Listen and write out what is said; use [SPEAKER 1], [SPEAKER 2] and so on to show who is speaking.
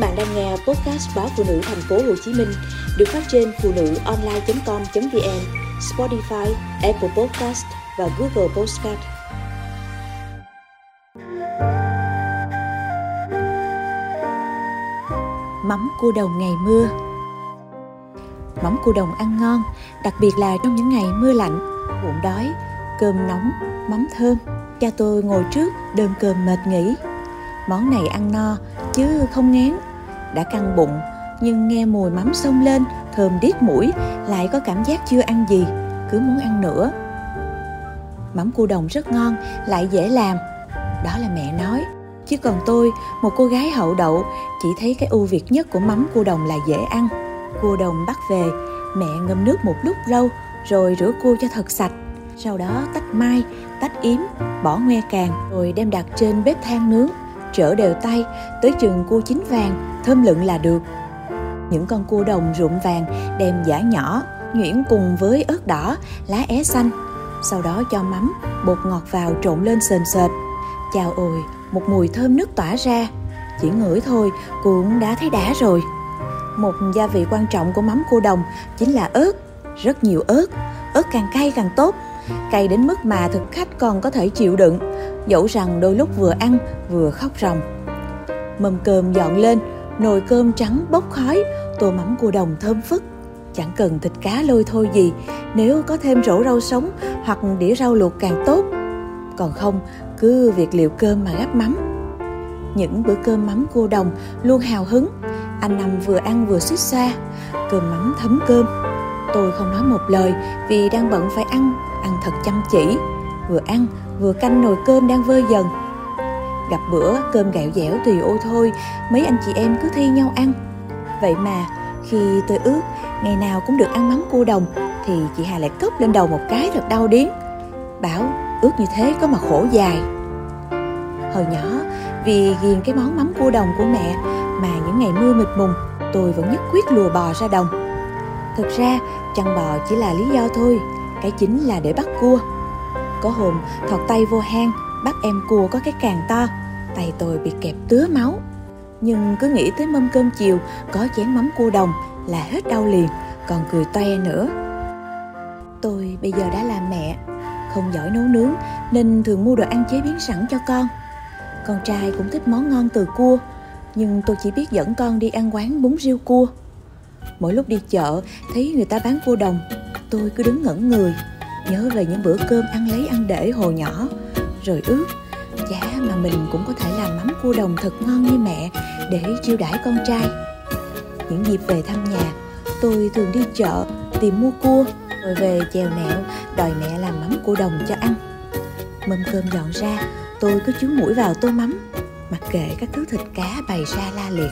[SPEAKER 1] bạn đang nghe podcast báo phụ nữ thành phố Hồ Chí Minh được phát trên phụ nữ online.com.vn, Spotify, Apple Podcast và Google Podcast.
[SPEAKER 2] Mắm cua đồng ngày mưa Mắm cua đồng ăn ngon, đặc biệt là trong những ngày mưa lạnh, bụng đói, cơm nóng, mắm thơm. Cha tôi ngồi trước đơm cơm mệt nghỉ. Món này ăn no chứ không ngán đã căng bụng, nhưng nghe mùi mắm xông lên, thơm điếc mũi, lại có cảm giác chưa ăn gì, cứ muốn ăn nữa. Mắm cua đồng rất ngon, lại dễ làm. Đó là mẹ nói, chứ còn tôi, một cô gái hậu đậu, chỉ thấy cái ưu việt nhất của mắm cua đồng là dễ ăn. Cua đồng bắt về, mẹ ngâm nước một lúc lâu, rồi rửa cua cho thật sạch. Sau đó tách mai, tách yếm, bỏ ngoe càng rồi đem đặt trên bếp than nướng trở đều tay, tới chừng cua chín vàng, thơm lựng là được. Những con cua đồng rụm vàng đem giả nhỏ, nhuyễn cùng với ớt đỏ, lá é xanh. Sau đó cho mắm, bột ngọt vào trộn lên sền sệt. Chào ôi, một mùi thơm nước tỏa ra. Chỉ ngửi thôi, cũng đã thấy đã rồi. Một gia vị quan trọng của mắm cua đồng chính là ớt, rất nhiều ớt ớt càng cay càng tốt cay đến mức mà thực khách còn có thể chịu đựng, dẫu rằng đôi lúc vừa ăn vừa khóc ròng. Mâm cơm dọn lên, nồi cơm trắng bốc khói, tô mắm cua đồng thơm phức. Chẳng cần thịt cá lôi thôi gì, nếu có thêm rổ rau sống hoặc đĩa rau luộc càng tốt. Còn không, cứ việc liệu cơm mà gắp mắm. Những bữa cơm mắm cua đồng luôn hào hứng. Anh nằm vừa ăn vừa suýt xoa cơm mắm thấm cơm. Tôi không nói một lời vì đang bận phải ăn ăn thật chăm chỉ, vừa ăn vừa canh nồi cơm đang vơi dần. Gặp bữa cơm gạo dẻo tùy ô thôi, mấy anh chị em cứ thi nhau ăn. Vậy mà khi tôi ước ngày nào cũng được ăn mắm cua đồng thì chị hà lại cốc lên đầu một cái thật đau điếng. Bảo, ước như thế có mà khổ dài. Hồi nhỏ, vì ghiền cái món mắm cua đồng của mẹ mà những ngày mưa mịt mùng, tôi vẫn nhất quyết lùa bò ra đồng. Thực ra, chăn bò chỉ là lý do thôi cái chính là để bắt cua. Có hôm, thọt tay vô hang, bắt em cua có cái càng to, tay tôi bị kẹp tứa máu. Nhưng cứ nghĩ tới mâm cơm chiều, có chén mắm cua đồng là hết đau liền, còn cười toe nữa. Tôi bây giờ đã là mẹ, không giỏi nấu nướng, nên thường mua đồ ăn chế biến sẵn cho con. Con trai cũng thích món ngon từ cua, nhưng tôi chỉ biết dẫn con đi ăn quán bún riêu cua. Mỗi lúc đi chợ, thấy người ta bán cua đồng tôi cứ đứng ngẩn người, nhớ về những bữa cơm ăn lấy ăn để hồi nhỏ. Rồi ước, chả mà mình cũng có thể làm mắm cua đồng thật ngon như mẹ để chiêu đãi con trai. Những dịp về thăm nhà, tôi thường đi chợ tìm mua cua, rồi về chèo nẹo, đòi mẹ làm mắm cua đồng cho ăn. Mâm cơm dọn ra, tôi cứ chúi mũi vào tô mắm, mặc kệ các thứ thịt cá bày ra la liệt.